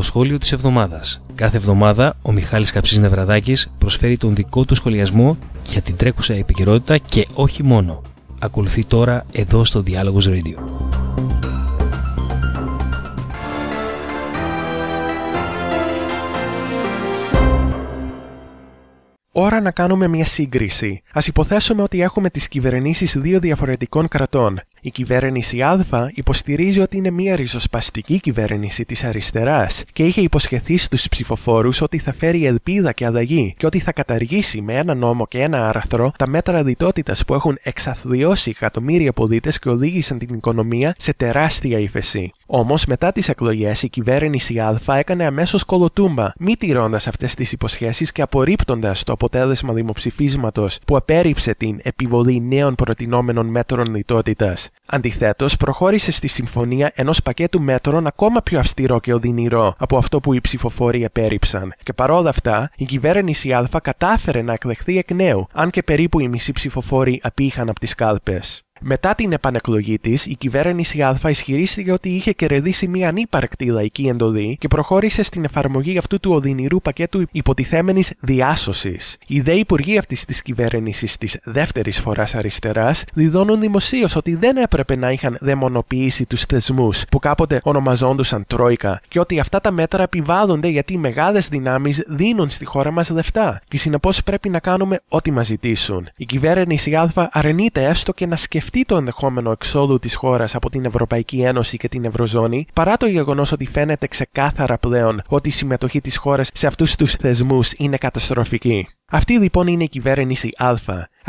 Το σχόλιο της εβδομάδας. Κάθε εβδομάδα ο Μιχάλης Καψής Νευραδάκης προσφέρει τον δικό του σχολιασμό για την τρέχουσα επικαιρότητα και όχι μόνο. Ακολουθεί τώρα εδώ στο Διάλογος Radio. Ώρα να κάνουμε μια σύγκριση. Α υποθέσουμε ότι έχουμε τις κυβερνήσεις δύο διαφορετικών κρατών. Η κυβέρνηση Α υποστηρίζει ότι είναι μια ριζοσπαστική κυβέρνηση της αριστεράς και είχε υποσχεθεί στους ψηφοφόρους ότι θα φέρει ελπίδα και αλλαγή και ότι θα καταργήσει με ένα νόμο και ένα άρθρο τα μέτρα διτότητα που έχουν εξαθλιώσει εκατομμύρια πολίτες και οδήγησαν την οικονομία σε τεράστια ύφεση. Όμως, μετά τις εκλογές, η κυβέρνηση Α έκανε αμέσως κολοτούμπα, μη τηρώντας αυτές τις υποσχέσεις και απορρίπτοντας το αποτέλεσμα δημοψηφίσματος που απέρριψε την επιβολή νέων προτινόμενων μέτρων λιτότητας. Αντιθέτως, προχώρησε στη συμφωνία ενός πακέτου μέτρων ακόμα πιο αυστηρό και οδυνηρό από αυτό που οι ψηφοφόροι επέριψαν. Και παρόλα αυτά, η κυβέρνηση Α κατάφερε να εκλεχθεί εκ νέου, αν και περίπου οι μισοί ψηφοφόροι απήχαν από τις κάλπες. Μετά την επανεκλογή της, η κυβέρνηση Α ισχυρίστηκε ότι είχε κερδίσει μια ανύπαρκτη λαϊκή εντολή και προχώρησε στην εφαρμογή αυτού του οδυνηρού πακέτου υποτιθέμενης διάσωσης. Οι δε υπουργοί αυτής της κυβέρνησης της δεύτερης φοράς αριστεράς διδώνουν δημοσίως ότι δεν έπρεπε να είχαν δαιμονοποιήσει τους θεσμούς που κάποτε ονομαζόντουσαν Τρόικα και ότι αυτά τα μέτρα επιβάλλονται γιατί οι μεγάλες δυνάμεις δίνουν στη χώρα μας λεφτά και συνεπώς πρέπει να κάνουμε ό,τι μας ζητήσουν. Η κυβέρνηση Α αρνείται έστω και να σκεφτεί σκεφτεί το ενδεχόμενο εξόδου της χώρας από την Ευρωπαϊκή Ένωση και την Ευρωζώνη, παρά το γεγονός ότι φαίνεται ξεκάθαρα πλέον ότι η συμμετοχή της χώρας σε αυτούς τους θεσμούς είναι καταστροφική. Αυτή λοιπόν είναι η κυβέρνηση Α.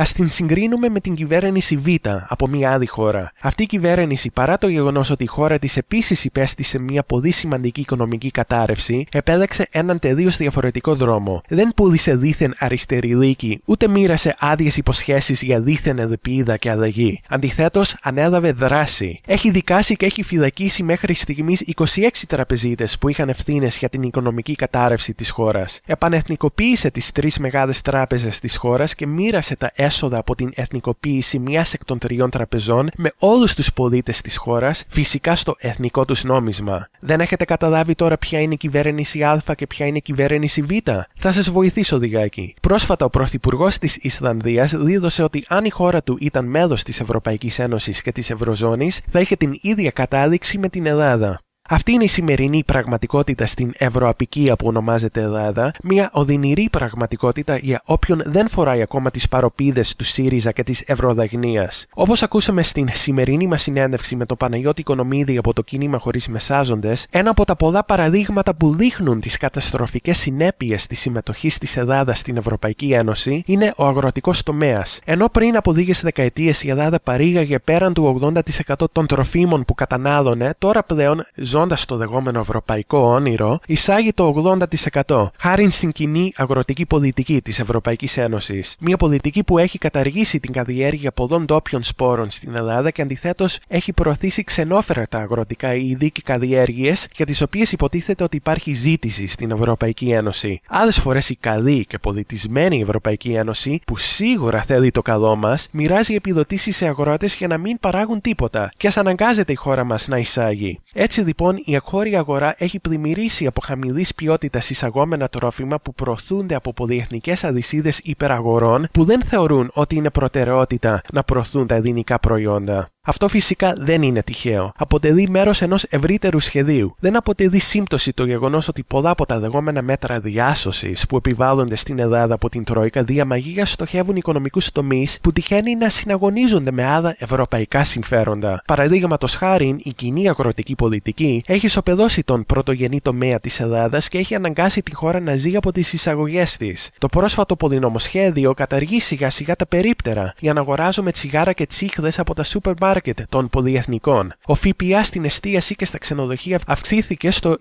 Α την συγκρίνουμε με την κυβέρνηση Β από μια άλλη χώρα. Αυτή η κυβέρνηση, παρά το γεγονός ότι η χώρα της επίσης υπέστησε μια πολύ σημαντική οικονομική κατάρρευση, επέλεξε έναν τελείως διαφορετικό δρόμο. Δεν πούλησε δίθεν αριστερή λύκη, ούτε μοίρασε άδειες υποσχέσεις για δίθεν ελπίδα και αλλαγή. Αντιθέτως, ανέλαβε δράση. Έχει δικάσει και έχει φυλακίσει μέχρι στιγμής 26 τραπεζίτες που είχαν ευθύνες για την οικονομική κατάρρευση της χώρας. Επανεθνικοποίησε τις τρεις μεγάλες τράπεζες της χώρας και μοίρασε τα έσοδα από την εθνικοποίηση μιας εκ των τριών τραπεζών με όλους τους πολίτες της χώρας, φυσικά στο εθνικό τους νόμισμα. Δεν έχετε καταλάβει τώρα ποια είναι η κυβέρνηση Α και ποια είναι η κυβέρνηση Β; Θα σας βοηθήσω λιγάκι. Πρόσφατα ο πρωθυπουργός της Ισλανδίας δήλωσε ότι αν η χώρα του ήταν μέλος της Ευρωπαϊκής Ένωσης και της Ευρωζώνης, θα είχε την ίδια κατάληξη με την Ελλάδα. Αυτή είναι η σημερινή πραγματικότητα στην ευρωαπικία που ονομάζεται Ελλάδα, μια οδυνηρή πραγματικότητα για όποιον δεν φοράει ακόμα τις παροπίδες του ΣΥΡΙΖΑ και της Ευρωδαγνίας. Όπως ακούσαμε στην σημερινή μας συνέντευξη με τον Παναγιώτη Οικονομίδη από το κίνημα Χωρίς Μεσάζοντες, ένα από τα πολλά παραδείγματα που δείχνουν τις καταστροφικές συνέπειες της συμμετοχής της Ελλάδας στην Ευρωπαϊκή Ένωση είναι ο αγροτικός τομέας. Ενώ πριν από λίγες δεκαετίες η Ελλάδα παρήγαγε πέραν του 80% των τροφίμων που κατανάλωνε, τώρα πλέον ζώντα το λεγόμενο ευρωπαϊκό όνειρο, εισάγει το 80% χάρη στην κοινή αγροτική πολιτική της Ευρωπαϊκής Ένωσης. Μια πολιτική που έχει καταργήσει την καλλιέργεια πολλών ντόπιων σπόρων στην Ελλάδα και αντιθέτως έχει προωθήσει ξενόφερα τα αγροτικά είδη και καλλιέργειε για τις οποίες υποτίθεται ότι υπάρχει ζήτηση στην Ευρωπαϊκή Ένωση. Άλλες φορές η καλή και πολιτισμένη Ευρωπαϊκή Ένωση, που σίγουρα θέλει το καλό μας, μοιράζει επιδοτήσεις σε αγρότες για να μην παράγουν τίποτα και ας αναγκάζεται η χώρα μας να εισάγει. Έτσι λοιπόν λοιπόν η εγχώρια αγορά έχει πλημμυρίσει από χαμηλής ποιότητας εισαγόμενα τρόφιμα που προωθούνται από πολυεθνικές αλυσίδες υπεραγορών που δεν θεωρούν ότι είναι προτεραιότητα να προωθούν τα ελληνικά προϊόντα. Αυτό φυσικά δεν είναι τυχαίο. Αποτελεί μέρος ενός ευρύτερου σχεδίου. Δεν αποτελεί σύμπτωση το γεγονός ότι πολλά από τα λεγόμενα μέτρα διάσωσης που επιβάλλονται στην Ελλάδα από την Τρόικα διαμαγείας στοχεύουν οικονομικούς τομείς που τυχαίνει να συναγωνίζονται με άλλα ευρωπαϊκά συμφέροντα. Παραδείγματος χάρη, η κοινή αγροτική πολιτική έχει σοπεδώσει τον πρωτογενή τομέα της Ελλάδας και έχει αναγκάσει τη χώρα να ζει από τις εισαγωγές της. Το πρόσφατο πολυνομοσχέδιο καταργεί σιγά σιγά τα περίπτερα για να αγοράζουμε τσιγάρα και τσίχλε από τα σούπερ μάρκετ των πολυεθνικών. Ο ΦΠΑ στην εστίαση και στα ξενοδοχεία αυξήθηκε στο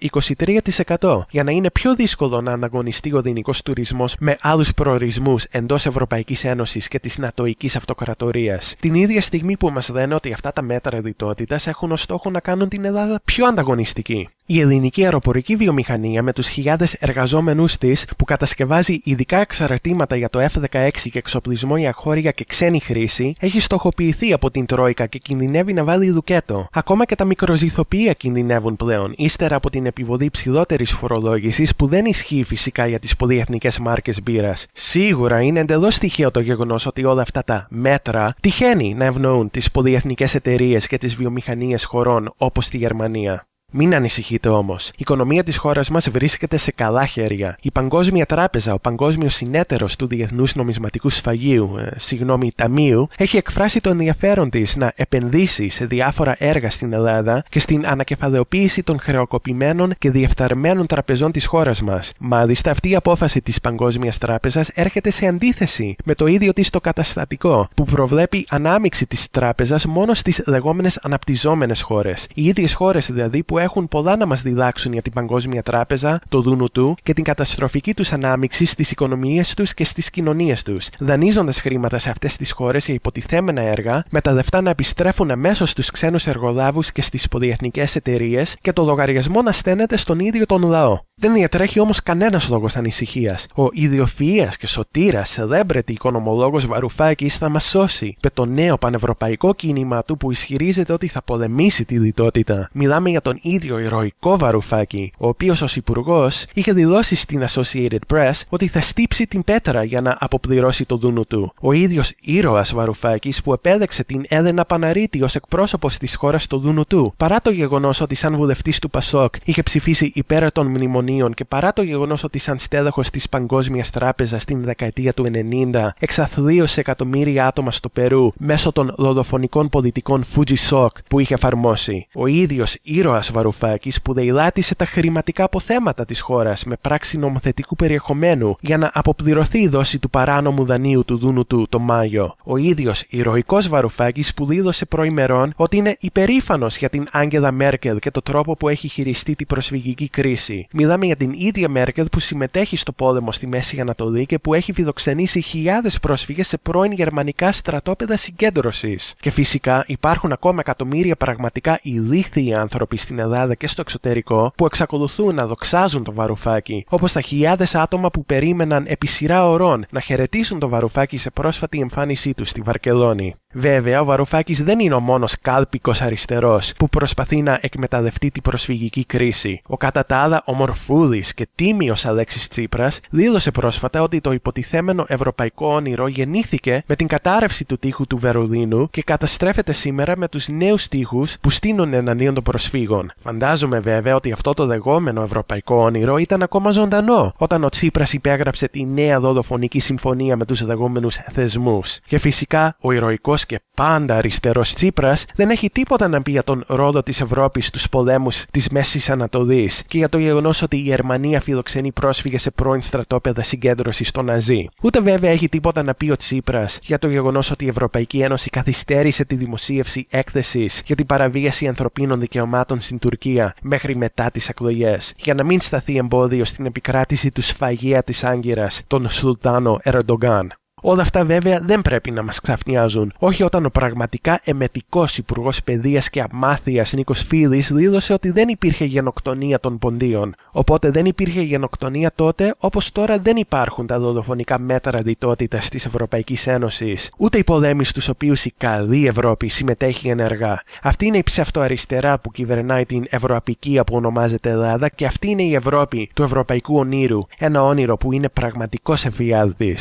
23% για να είναι πιο δύσκολο να αναγωνιστεί ο δινικό τουρισμός με άλλους προορισμούς εντός Ευρωπαϊκής Ένωσης και της Νατοική Αυτοκρατορίας. Την ίδια στιγμή που μας λένε ότι αυτά τα μέτρα διτότητα έχουν ως στόχο να κάνουν την Ελλάδα πιο ανταγωνιστική. Η ελληνική αεροπορική βιομηχανία με τους χιλιάδες εργαζόμενους της που κατασκευάζει ειδικά εξαρτήματα για το F-16 και εξοπλισμό για χώρια και ξένη χρήση έχει στοχοποιηθεί από την Τρόικα και κινδυνεύει να βάλει δουκέτο. Ακόμα και τα μικροζυθοποιία κινδυνεύουν πλέον, ύστερα από την επιβολή ψηλότερης φορολόγησης που δεν ισχύει φυσικά για τις πολυεθνικές μάρκες μπύρας. Σίγουρα είναι εντελώς τυχαίο το γεγονός ότι όλα αυτά τα μέτρα τυχαίνει να ευνοούν τις πολυεθνικές εταιρείες και τις βιομηχανίες χωρών όπως τη Γερμανία. Μην ανησυχείτε όμως. Η οικονομία της χώρας μας βρίσκεται σε καλά χέρια. Η Παγκόσμια Τράπεζα, ο παγκόσμιος συνέτερος του Διεθνούς Νομισματικού Σφαγείου, ε, συγγνώμη, Ταμείου, έχει εκφράσει το ενδιαφέρον της να επενδύσει σε διάφορα έργα στην Ελλάδα και στην ανακεφαλαιοποίηση των χρεοκοπημένων και διεφθαρμένων τραπεζών της χώρας μας. Μάλιστα, αυτή η απόφαση της Παγκόσμιας Τράπεζας έρχεται σε αντίθεση με το ίδιο της το καταστατικό, που προβλέπει ανάμειξη της τράπεζας μόνο στις λεγόμενες αναπτυσσόμενες χώρες. Οι ίδιες χώρες δηλαδή που έχουν πολλά να μας διδάξουν για την Παγκόσμια Τράπεζα, το δούνου του και την καταστροφική τους ανάμειξη στις οικονομίες τους και στις κοινωνίες τους, δανείζοντας χρήματα σε αυτές τις χώρες για υποτιθέμενα έργα, με τα λεφτά να επιστρέφουν αμέσως στους ξένους εργολάβους και στις πολυεθνικές εταιρείες και το λογαριασμό να στέλνεται στον ίδιο τον λαό. Δεν διατρέχει όμως κανένας λόγος ανησυχίας. Ο ιδιοφυα και σωτήρας celebrity οικονομολόγο Βαρουφάκης θα μας σώσει με το νέο πανευρωπαϊκό κίνημα του που ισχυρίζεται ότι θα πολεμήσει τη λιτότητα. Μιλάμε για τον ίδιο ηρωικό Βαρουφάκη, ο οποίος ως υπουργός είχε δηλώσει στην Associated Press ότι θα στύψει την πέτρα για να αποπληρώσει το δούνου του. Ο ίδιος ήρωας Βαρουφάκης που επέλεξε την Έλενα Παναρίτη ως εκπρόσωπος της χώρας στο δούνου του, παρά το γεγονός ότι σαν βουλευτής του Πασόκ είχε ψηφίσει υπέρ των μνημονίων και παρά το γεγονός ότι σαν στέλεχο της Παγκόσμιας Τράπεζας στην δεκαετία του 90 εξαθλίωσε εκατομμύρια άτομα στο Περού μέσω των δολοφονικών πολιτικών Fuji Shock που είχε εφαρμόσει. Ο ίδιος ήρωας Βαρουφάκης που δειλάτισε τα χρηματικά αποθέματα της χώρας με πράξη νομοθετικού περιεχομένου για να αποπληρωθεί η δόση του παράνομου δανείου του Δούνου του το Μάιο. Ο ίδιος ηρωικός Βαρουφάκης που δήλωσε προημερών ότι είναι υπερήφανος για την Άγγελα Μέρκελ και το τρόπο που έχει χειριστεί την προσφυγική κρίση. Μιλάμε για την ίδια Μέρκελ που συμμετέχει στο πόλεμο στη Μέση Ανατολή και που έχει φιλοξενήσει χιλιάδες πρόσφυγες σε πρώην γερμανικά στρατόπεδα συγκέντρωσης. Και φυσικά υπάρχουν ακόμα εκατομμύρια πραγματικά ηλίθιοι άνθρωποι στην Ελλάδα και στο εξωτερικό που εξακολουθούν να δοξάζουν το βαρουφάκι, όπως τα χιλιάδες άτομα που περίμεναν επί σειρά ωρών να χαιρετήσουν το βαρουφάκι σε πρόσφατη εμφάνισή τους στη Βαρκελόνη. Βέβαια, ο Βαρουφάκης δεν είναι ο μόνος κάλπικος αριστερός που προσπαθεί να εκμεταλλευτεί την προσφυγική κρίση. Ο κατά τα άλλα ομορφούδη και τίμιος Αλέξης Τσίπρας δήλωσε πρόσφατα ότι το υποτιθέμενο ευρωπαϊκό όνειρο γεννήθηκε με την κατάρρευση του τείχου του Βερολίνου και καταστρέφεται σήμερα με τους νέους τείχους που στείνουν εναντίον των προσφύγων. Φαντάζομαι βέβαια ότι αυτό το λεγόμενο ευρωπαϊκό όνειρο ήταν ακόμα ζωντανό όταν ο Τσίπρας υπέγραψε τη νέα δολοφονική συμφωνία με τους λεγόμενου θεσμούς. Και φυσικά ο ηρωικός και πάντα αριστερός Τσίπρας δεν έχει τίποτα να πει για τον ρόλο της Ευρώπης στους πολέμους της Μέσης Ανατολής και για το γεγονός ότι η Γερμανία φιλοξενεί πρόσφυγες σε πρώην στρατόπεδα συγκέντρωσης στο Ναζί. Ούτε βέβαια έχει τίποτα να πει ο Τσίπρας για το γεγονός ότι η Ευρωπαϊκή Ένωση καθυστέρησε τη δημοσίευση έκθεσης για την παραβίαση ανθρωπίνων δικαιωμάτων στην Τουρκία μέχρι μετά τις εκλογές, για να μην σταθεί εμπόδιο στην επικράτηση του σφαγεία της Άγκυρας, τον Σουλτάνο Ερντογκάν. Όλα αυτά βέβαια δεν πρέπει να μας ξαφνιάζουν, όχι όταν ο πραγματικά εμετικός Υπουργός Παιδείας και Αμάθειας Νίκος Φίλη δήλωσε ότι δεν υπήρχε γενοκτονία των ποντίων. Οπότε δεν υπήρχε γενοκτονία τότε, όπως τώρα δεν υπάρχουν τα δολοφονικά μέτρα λιτότητα της Ευρωπαϊκής Ένωσης, ούτε οι πολέμοι στους οποίους η καλή Ευρώπη συμμετέχει ενεργά. Αυτή είναι η ψευτοαριστερά που κυβερνάει την Ευρωαπική που ονομάζεται Ελλάδα και αυτή είναι η Ευρώπη του Ευρωπαϊκού Ονείρου, ένα όνειρο που είναι πραγματικός εφιάλτη.